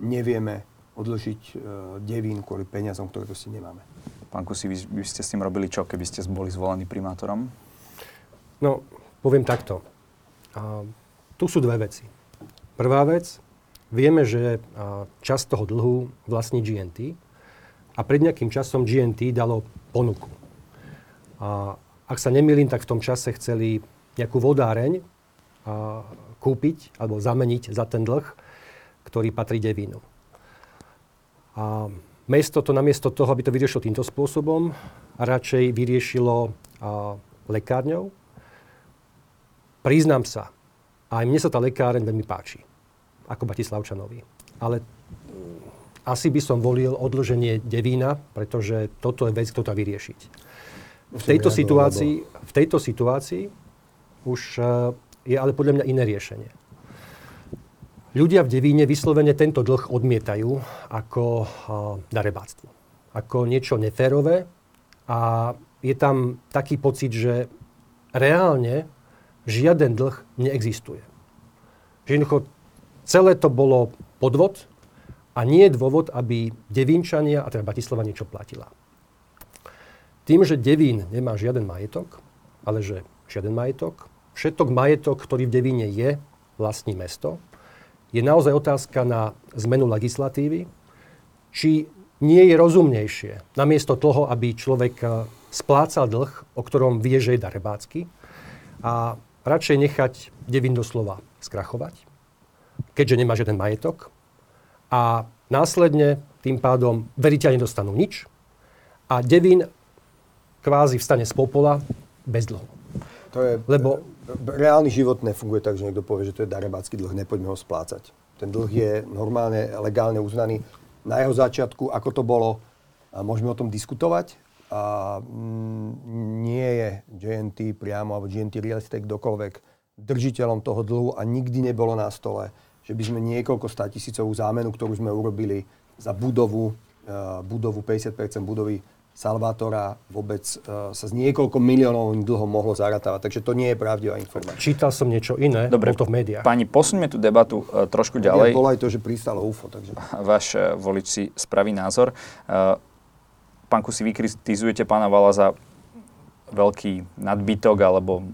Nevieme odložiť uh, devín kvôli peniazom, ktoré proste nemáme. Pán Kusi, vy, vy ste s tým robili čo, keby ste boli zvolení primátorom? No, poviem takto. A, tu sú dve veci. Prvá vec, vieme, že a, časť toho dlhu vlastní GNT a pred nejakým časom GNT dalo ponuku. A, ak sa nemýlim, tak v tom čase chceli nejakú vodáreň a, kúpiť alebo zameniť za ten dlh, ktorý patrí Devínu. A mesto to namiesto toho, aby to vyriešilo týmto spôsobom, radšej vyriešilo a, lekárňou. Priznám sa, aj mne sa tá lekáreň veľmi páči, ako Batislavčanovi. Ale mm, asi by som volil odloženie Devína, pretože toto je vec, ktorú to vyriešiť. V tejto, situácii, v tejto situácii už uh, je ale podľa mňa iné riešenie. Ľudia v Devíne vyslovene tento dlh odmietajú ako darebáctvo. Ako niečo neférové a je tam taký pocit, že reálne žiaden dlh neexistuje. Že jednoducho celé to bolo podvod a nie je dôvod, aby Devínčania, a teda Bratislava niečo platila. Tým, že Devín nemá žiaden majetok, ale že žiaden majetok, všetok majetok, ktorý v Devíne je, vlastní mesto, je naozaj otázka na zmenu legislatívy, či nie je rozumnejšie, namiesto toho, aby človek eh, splácal dlh, o ktorom vie, že je darebácky, a radšej nechať Devin doslova skrachovať, keďže nemá žiaden majetok, a následne tým pádom veriteľ nedostanú nič a Devin kvázi vstane z popola bez dlhu. To je, Lebo reálny život nefunguje tak, že niekto povie, že to je darebácky dlh, nepoďme ho splácať. Ten dlh je normálne, legálne uznaný. Na jeho začiatku, ako to bolo, môžeme o tom diskutovať. A mm, nie je GNT priamo, alebo GNT Real Estate, kdokoľvek držiteľom toho dlhu a nikdy nebolo na stole, že by sme niekoľko statisícovú zámenu, ktorú sme urobili za budovu, budovu 50% budovy Salvátora vôbec uh, sa z niekoľko miliónov dlho mohlo zaratávať. Takže to nie je pravdivá informácia. Čítal som niečo iné, Dobre, bol to v médiách. Pani, posuňme tú debatu uh, trošku Ja, ďalej. bolo aj to, že pristalo UFO. Takže... Váš uh, volič si spraví názor. Uh, pán Kusi, vy kritizujete pána Vala za veľký nadbytok alebo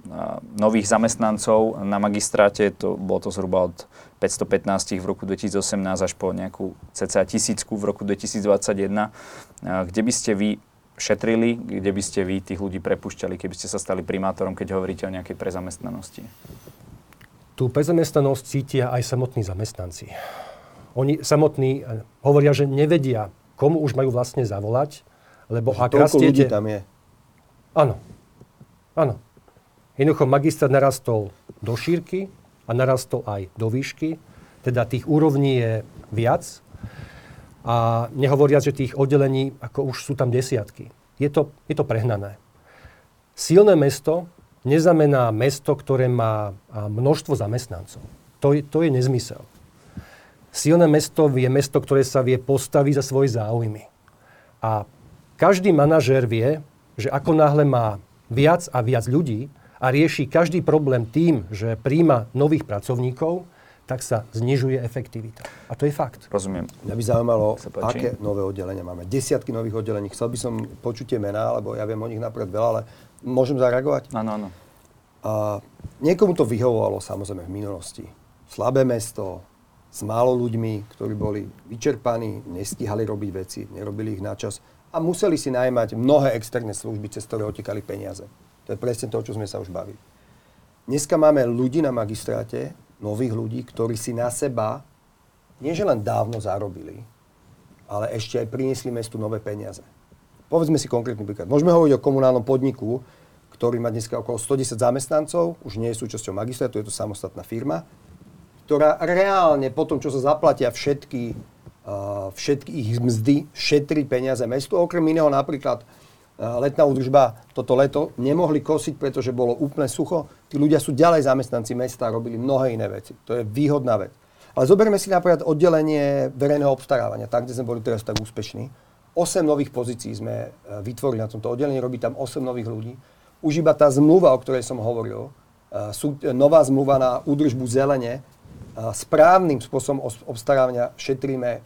nových zamestnancov na magistráte. To, bolo to zhruba od 515 v roku 2018 až po nejakú cca tisícku v roku 2021. Uh, kde by ste vy šetrili, kde by ste vy tých ľudí prepušťali, keby ste sa stali primátorom, keď hovoríte o nejakej prezamestnanosti? Tú prezamestnanosť cítia aj samotní zamestnanci. Oni samotní eh, hovoria, že nevedia, komu už majú vlastne zavolať, lebo ak Toľko ľudí rastiete... tam je. Áno. Áno. Jednoducho magistrát narastol do šírky a narastol aj do výšky. Teda tých úrovní je viac. A nehovoriac, že tých oddelení, ako už sú tam desiatky. Je to, je to prehnané. Silné mesto neznamená mesto, ktoré má množstvo zamestnancov. To je, to je nezmysel. Silné mesto je mesto, ktoré sa vie postaviť za svoje záujmy. A každý manažér vie, že ako náhle má viac a viac ľudí a rieši každý problém tým, že príjma nových pracovníkov, tak sa znižuje efektivita. A to je fakt. Rozumiem. Mňa by zaujímalo, aké nové oddelenia máme. Desiatky nových oddelení. Chcel by som počuť tie mená, lebo ja viem o nich napred veľa, ale môžem zareagovať? Áno, áno. A niekomu to vyhovovalo samozrejme v minulosti. Slabé mesto, s málo ľuďmi, ktorí boli vyčerpaní, nestíhali robiť veci, nerobili ich na čas a museli si najmať mnohé externé služby, cez ktoré otekali peniaze. To je presne to, čo sme sa už bavili. Dneska máme ľudí na magistráte, nových ľudí, ktorí si na seba nie že len dávno zarobili, ale ešte aj priniesli mestu nové peniaze. Povedzme si konkrétny príklad. Môžeme hovoriť o komunálnom podniku, ktorý má dneska okolo 110 zamestnancov, už nie je súčasťou magistrátu, je to samostatná firma, ktorá reálne po tom, čo sa zaplatia všetky, všetky ich mzdy, šetrí peniaze mestu. Okrem iného napríklad uh, letná údržba toto leto nemohli kosiť, pretože bolo úplne sucho. Tí ľudia sú ďalej zamestnanci mesta a robili mnohé iné veci. To je výhodná vec. Ale zoberme si napríklad oddelenie verejného obstarávania, tak, kde sme boli teraz tak úspešní. 8 nových pozícií sme uh, vytvorili na tomto oddelení, robí tam 8 nových ľudí. Už iba tá zmluva, o ktorej som hovoril, sú, nová zmluva na údržbu zelene, správnym spôsobom obstarávania šetríme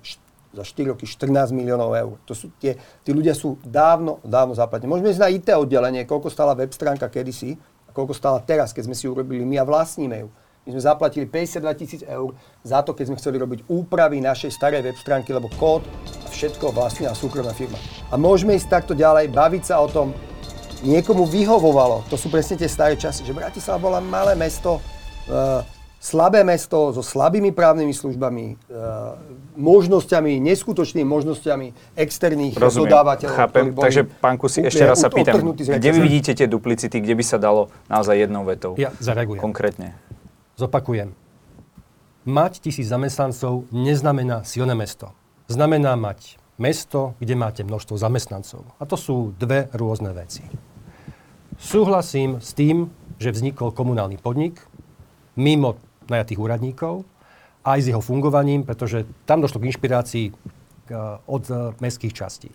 za 4 roky 14 miliónov eur. To sú tie, tí ľudia sú dávno, dávno zaplatení. Môžeme ísť na IT oddelenie, koľko stála web stránka kedysi a koľko stála teraz, keď sme si urobili my a vlastníme ju. My sme zaplatili 52 tisíc eur za to, keď sme chceli robiť úpravy našej starej web stránky, lebo kód a všetko vlastnila súkromná firma. A môžeme ísť takto ďalej, baviť sa o tom, niekomu vyhovovalo, to sú presne tie staré časy, že Bratislava bola malé mesto, uh, slabé mesto so slabými právnymi službami, uh, možnosťami, neskutočnými možnosťami externých Rozumiem, dodávateľov. chápem. ktorí boli Takže, pán Kusi, ešte raz sa pýtam, kde vy vidíte tie duplicity, kde by sa dalo naozaj jednou vetou? Ja zareagujem. Konkrétne. Zopakujem. Mať tisíc zamestnancov neznamená silné mesto. Znamená mať mesto, kde máte množstvo zamestnancov. A to sú dve rôzne veci. Súhlasím s tým, že vznikol komunálny podnik mimo najatých úradníkov aj s jeho fungovaním, pretože tam došlo k inšpirácii k, od e, mestských častí.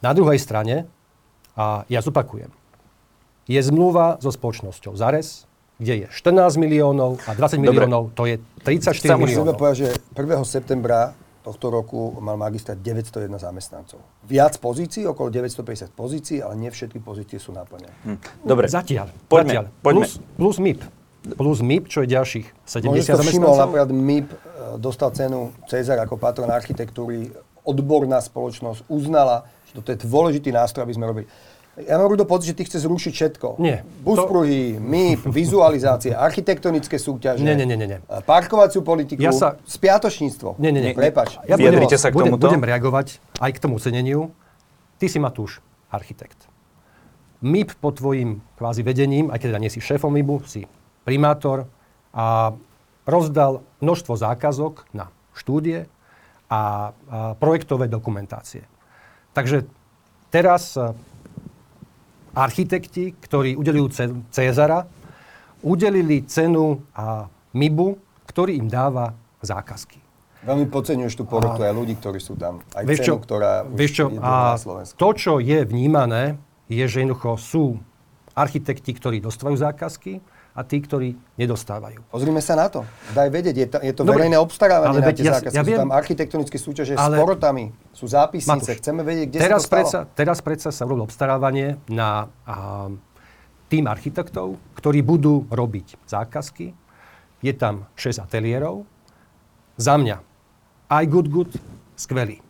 Na druhej strane, a ja zopakujem, je zmluva so spoločnosťou Zares, kde je 14 miliónov a 20 Dobre. miliónov, to je 34 Chcem- Musíme miliónov. povedať, že 1. septembra tohto roku mal magistrát 901 zamestnancov. Viac pozícií, okolo 950 pozícií, ale nie všetky pozície sú naplnené. Hm. Dobre. Zatiaľ. Poďme, zatiaľ. poďme. Plus, plus MIP. Plus MIP, čo je ďalších Možno 70 si to všimol, zamestnancov. napríklad MIP e, dostal cenu Cezar ako patron architektúry. Odborná spoločnosť uznala, že toto je dôležitý nástroj, aby sme robili. Ja mám Rudo pocit, že ty chce zrušiť všetko. Nie. Buspruhy, MIP, vizualizácie, architektonické súťaže. Nie, nie, nie, nie, e, Parkovaciu politiku, Ja sa- spiatočníctvo. Nie, nie, nie. Prepač. Ja budem, sa k budem, tomuto? budem reagovať aj k tomu ceneniu. Ty si Matúš, architekt. MIP pod tvojim kvázi vedením, aj keď teda nie si šéfom MIPu, si primátor a rozdal množstvo zákazok na štúdie a, a projektové dokumentácie. Takže teraz e, architekti, ktorí udelujú cenu Cezara, udelili cenu a MIBu, ktorý im dáva zákazky. Veľmi podceňuješ tú porotu aj ľudí, ktorí sú tam. Aj Vieš cenu, čo, ktorá už vieš čo, je a Slovensku. to, čo je vnímané, je, že jednoducho sú architekti, ktorí dostávajú zákazky a tí, ktorí nedostávajú. Pozrime sa na to. Daj vedieť, je, to, je to Dobre, verejné obstarávanie ale na tie ja- zákazky. ja sú viem. tam architektonické súťaže s Ale- porotami, sú zápisnice. Matúš, Chceme vedieť, kde teraz sa to predsa, teraz predsa sa urobilo obstarávanie na a, tým architektov, ktorí budú robiť zákazky. Je tam 6 ateliérov. Za mňa aj good, good, skvelý.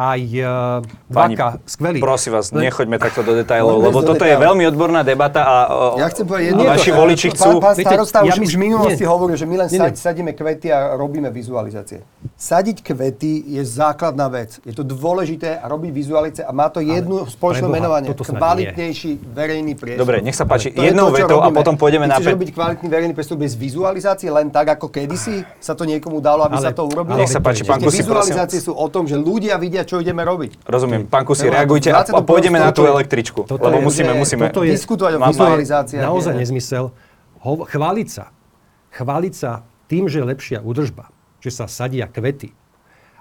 Aj uh, Pani, Vaka, skvelý. Prosím vás, nechoďme takto do detajlov, lebo do toto je detailov. veľmi odborná debata a, o, Ja chcem povedať a vaši vec. voliči Pán, chcú... pán Viete, starosta ja už, mys- už v minulosti nie. hovoril, že my len Nie, sad, nie. sadíme kvety a robíme vizualizácie. Sadiť kvety je základná vec. Je to dôležité a robiť vizualizácie a má to jednu spoločné preboha, menovanie. Kvalitnejší verejný priestor. Dobre, nech sa páči. To je Jednou to, vetou a potom pôjdeme na... chceš robiť kvalitný verejný priestor bez vizualizácie, len tak, ako kedysi sa to niekomu dalo, aby Ale- sa to urobilo? Nech sa páči, pán Kusi, vizualizácie sú o tom, že ľudia vidia, čo ideme robiť. Rozumiem. Pán Kusi, reagujte a, a 21. pôjdeme na tú električku. Toto lebo je- musíme, musíme... toto je- Diskutovať o vizualizáciách. naozaj nezmysel. Ho, chváliť sa. Chváliť sa tým, že je lepšia údržba. Že sa sadia kvety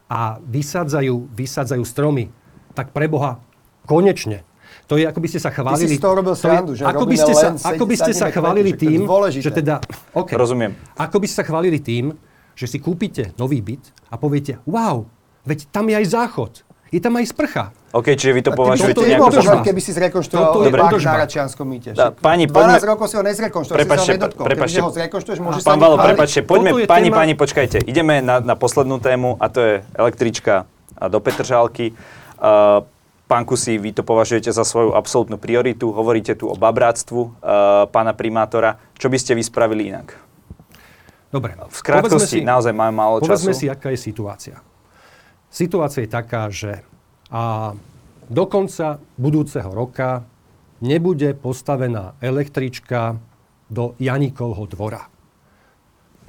a vysádzajú, vysádzajú stromy. Tak preboha, konečne. To je, ako by ste sa chválili... si z toho robil to je- srandu, že ako by ste sa, ako by ste sa kvety, chválili je tým, že teda... Okay. Rozumiem. Ako by ste sa chválili tým, že si kúpite nový byt a poviete, wow, veď tam je aj záchod, je tam aj sprcha. OK, čiže vy to považujete je nejako... údržba. údržba, keby si zrekonštruoval je park na Račianskom mýte. Dá, pani, 12 poďme- rokov si ho nezrekonštruoval, si Prepačte, sa ho nedotkol. prepačte. Ho zrekonštruuješ, môžeš sa Pán Valo, prepačte, poďme, je pani, téma- pani, počkajte. Ideme na, na poslednú tému a to je električka do Petržálky. Uh, pán Kusi, vy to považujete za svoju absolútnu prioritu. Hovoríte tu o babráctvu uh, pána primátora. Čo by ste vy spravili inak? Dobre. V krátkosti, povedzme si- naozaj máme málo Povedzme času. si, aká je situácia. Situácia je taká, že a do konca budúceho roka nebude postavená električka do Janikovho dvora.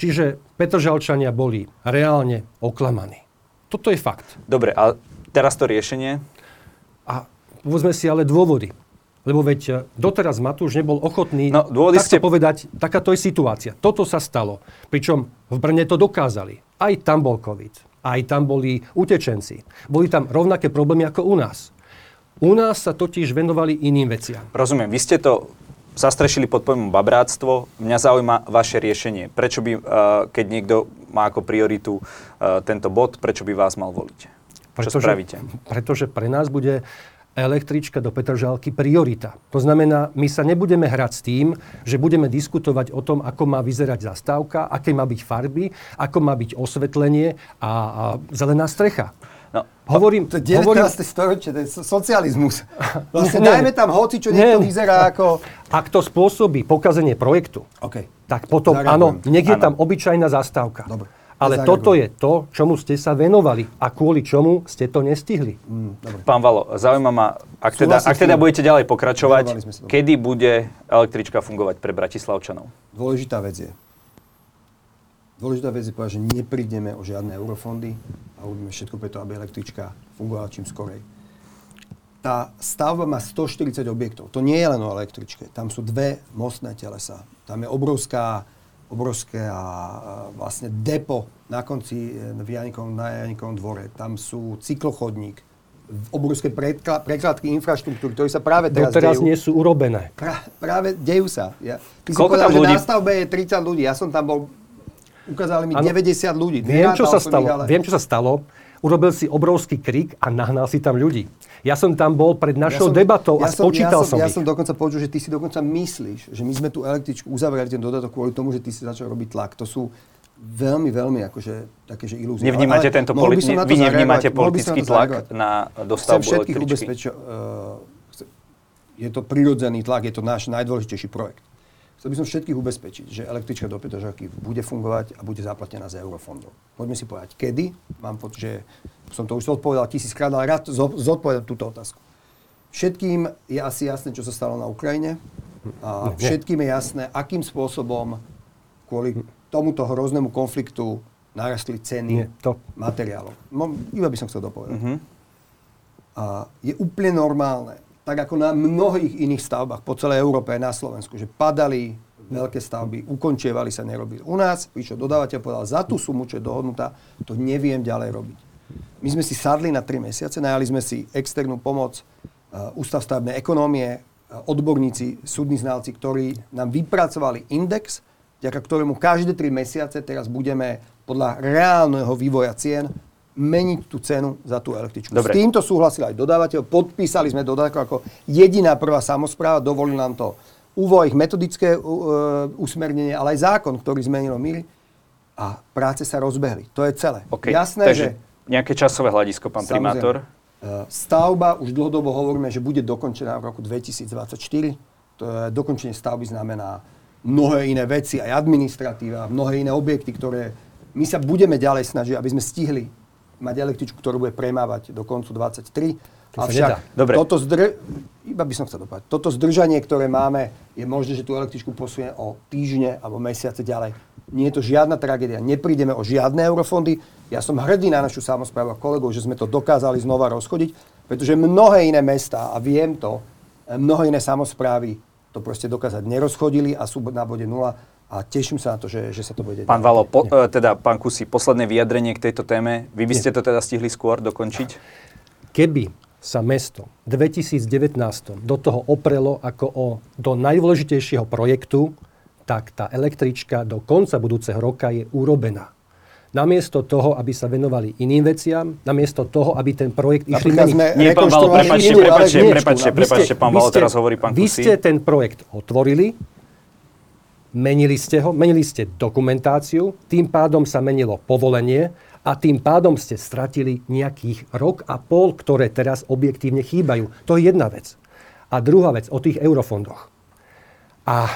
Čiže Petržalčania boli reálne oklamaní. Toto je fakt. Dobre, a teraz to riešenie? A povedzme si ale dôvody. Lebo veď e, doteraz Matúš nebol ochotný No, takto ste- povedať, takáto je situácia. Toto sa stalo. Pričom v Brne to dokázali. Aj tam bol COVID. Aj tam boli utečenci. Boli tam rovnaké problémy ako u nás. U nás sa totiž venovali iným veciam. Rozumiem, vy ste to zastrešili pod pojmom babráctvo. Mňa zaujíma vaše riešenie. Prečo by, uh, keď niekto má ako prioritu uh, tento bod, prečo by vás mal voliť? Čo spravíte? Pretože pre nás bude električka do Petržalky priorita. To znamená, my sa nebudeme hrať s tým, že budeme diskutovať o tom, ako má vyzerať zastávka, aké má byť farby, ako má byť osvetlenie a, a zelená strecha. No, Hovorím, To je 19. hovorím, storočie, to je so- socializmus. Vlastne Nie. dajme tam hoci, čo niekto Nie. vyzerá ako... ak to spôsobí pokazenie projektu, OK. tak potom Zareagujem. áno, nech je tam obyčajná zastávka. Dobre. Ale Ja toto je to, čomu ste sa venovali a kvôli čomu ste to nestihli. Pán Valo, zaujíma ma, ak teda, ak teda budete ďalej pokračovať, kedy bude električka fungovať pre Bratislavčanov? Dôležitá vec je, dôležitá vec je povedať, že neprídeme o žiadne eurofondy a urobíme všetko preto, aby električka fungovala čím skorej. Tá stavba má 140 objektov. To nie je len o električke. Tam sú dve mostné telesa. Tam je obrovská, obrovské a, vlastne depo na konci e, v Janikovom, na Janikovom dvore. Tam sú cyklochodník, obrovské predkla- prekladky infraštruktúry, ktoré sa práve teraz Doteraz dejú. nie sú urobené. Pra, práve dejú sa. Ja, ty si Koľko povedal, tam že ľudí- na stavbe je 30 ľudí. Ja som tam bol, ukázali mi Áno. 90 ľudí. Viem, čo sa stalo. ich, ale- Viem, čo sa stalo. Urobil si obrovský krik a nahnal si tam ľudí. Ja som tam bol pred našou debatou a spočítal ja som, som, ja ich. som dokonca počul, že ty si dokonca myslíš, že my sme tú električku uzavreli ten dodatok kvôli tomu, že ty si začal robiť tlak. To sú veľmi, veľmi akože také, že ilúzie. Nevnímate Ale- tento politi- som vy nevnímate som politický tlak na Chcem dostavbu všetkých električky? ubezpečiť, uh, je to prirodzený tlak, je to náš najdôležitejší projekt. Chcel by som všetkých ubezpečiť, že električka do Petržalky bude fungovať a bude zaplatená z eurofondov. Poďme si povedať, kedy. Mám pocit, že som to už zodpovedal tisíckrát, ale rád zo- zodpovedám túto otázku. Všetkým je asi jasné, čo sa stalo na Ukrajine. A všetkým je jasné, akým spôsobom kvôli tomuto hroznému konfliktu narastli ceny Nie, to- materiálov. No, iba by som chcel dopovedať. A je úplne normálne, tak ako na mnohých iných stavbách po celej Európe aj na Slovensku, že padali veľké stavby, ukončievali sa, nerobili. U nás prišiel dodávateľ, povedal, za tú sumu, čo je dohodnutá, to neviem ďalej robiť. My sme si sadli na 3 mesiace, najali sme si externú pomoc, uh, Ústav stavebnej ekonómie, uh, odborníci, súdni znalci, ktorí nám vypracovali index, vďaka ktorému každé 3 mesiace teraz budeme podľa reálneho vývoja cien meniť tú cenu za tú električku. Dobre. S týmto súhlasil aj dodávateľ, podpísali sme dodatok ako jediná prvá samozpráva, dovolil nám to úvoj, ich metodické uh, usmernenie, ale aj zákon, ktorý zmenilo míry a práce sa rozbehli. To je celé. Okay. Jasné, Takže že nejaké časové hľadisko, pán Samozrejme. primátor. uh, stavba, už dlhodobo hovoríme, že bude dokončená v roku 2024. To je, dokončenie stavby znamená mnohé iné veci, aj administratíva, mnohé iné objekty, ktoré my sa budeme ďalej snažiť, aby sme stihli mať električku, ktorú bude premávať do koncu 23. To Avšak. Dobre. toto, zdr... iba by som chcel dopadať. toto zdržanie, ktoré máme, je možné, že tú električku posunie o týždne alebo mesiace ďalej. Nie je to žiadna tragédia. Neprídeme o žiadne eurofondy. Ja som hrdý na našu samozprávu a kolegov, že sme to dokázali znova rozchodiť, pretože mnohé iné mesta, a viem to, mnohé iné samozprávy to proste dokázať nerozchodili a sú na bode nula a teším sa na to, že, že sa to bude Pán. Valo, po, e, teda pán Kusi, posledné vyjadrenie k tejto téme. Vy by ste to teda stihli skôr dokončiť? Keby sa mesto v 2019 do toho oprelo ako o, do najdôležitejšieho projektu, tak tá električka do konca budúceho roka je urobená. Namiesto toho, aby sa venovali iným veciam, namiesto toho, aby ten projekt išli sme Nie, pán Valo, prepačte, prepačte, prepačte, prepačte, pán Valo, teraz hovorí pán Vy ste ten projekt otvorili, menili ste ho, menili ste dokumentáciu, tým pádom sa menilo povolenie a tým pádom ste stratili nejakých rok a pol, ktoré teraz objektívne chýbajú. To je jedna vec. A druhá vec o tých eurofondoch. A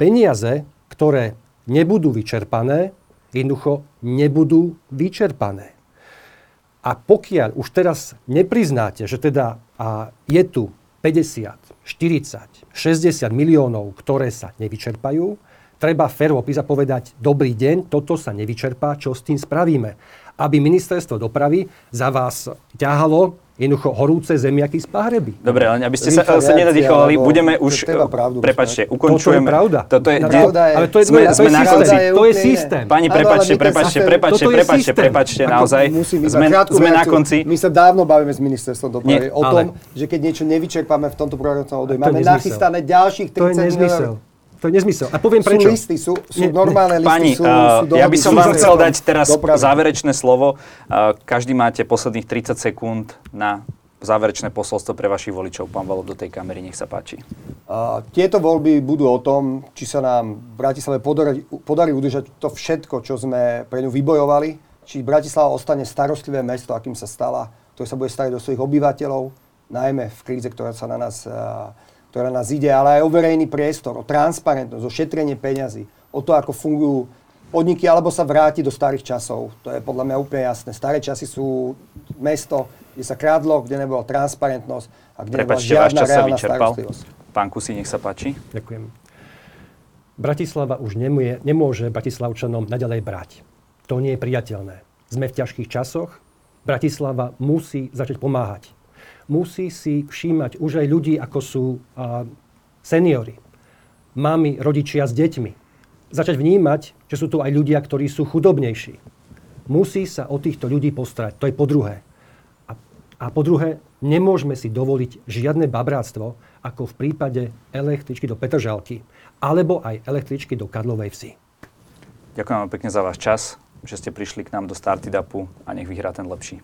peniaze, ktoré nebudú vyčerpané, jednoducho nebudú vyčerpané. A pokiaľ už teraz nepriznáte, že teda a je tu 50, 40, 60 miliónov, ktoré sa nevyčerpajú, treba prísť a povedať, dobrý deň, toto sa nevyčerpá, čo s tým spravíme. Aby ministerstvo dopravy za vás ťahalo jednoducho horúce zemiaky z pahreby. Dobre, len aby ste sa, Rýchla sa nenadýchovali, budeme to už... pravdu prepačte, rozprávať. ukončujem. Toto je pravda. Toto je, Pravda je- ale to je, sme- to je sme na systém. konci. To je systém. Pani, prepačte, ale prepačte, systém- prepačte, prepačte, systém. prepačte, naozaj. Sme, sme na konci. My sa dávno bavíme s ministerstvom dopravy Nie, o ale- tom, že keď niečo nevyčerpáme v tomto je máme nachystané ďalších 30 To je nezmysel. To je nezmysel. A poviem Sú prečo. listy, sú, sú normálne listy, Pani, sú, uh, sú ja by som sú vám chcel dať teraz dopravy. záverečné slovo. Uh, každý máte posledných 30 sekúnd na záverečné posolstvo pre vašich voličov. Pán Valo, do tej kamery, nech sa páči. A tieto voľby budú o tom, či sa nám v Bratislave podarí, podarí udržať to všetko, čo sme pre ňu vybojovali, či Bratislava ostane starostlivé mesto, akým sa stala, ktoré sa bude starať o svojich obyvateľov, najmä v kríze, ktorá sa na nás, a, ktorá na nás ide, ale aj o verejný priestor, o transparentnosť, o šetrenie peňazí, o to, ako fungujú podniky, alebo sa vráti do starých časov. To je podľa mňa úplne jasné. Staré časy sú mesto, kde sa krádlo, kde nebola transparentnosť a kde nebola Prepačte, váš žiadna reálna starostlivosť. Pán Kusi, nech sa páči. Ďakujem. Bratislava už nemôže, nemôže Bratislavčanom naďalej brať. To nie je priateľné. Sme v ťažkých časoch. Bratislava musí začať pomáhať. Musí si všímať už aj ľudí, ako sú a, seniory, mami, rodičia s deťmi. Začať vnímať, že sú tu aj ľudia, ktorí sú chudobnejší. Musí sa o týchto ľudí postarať. To je po druhé. A, a po druhé, nemôžeme si dovoliť žiadne babráctvo, ako v prípade električky do Petržalky, alebo aj električky do Karlovej vsi. Ďakujem vám pekne za váš čas, že ste prišli k nám do Startidapu a nech vyhrá ten lepší.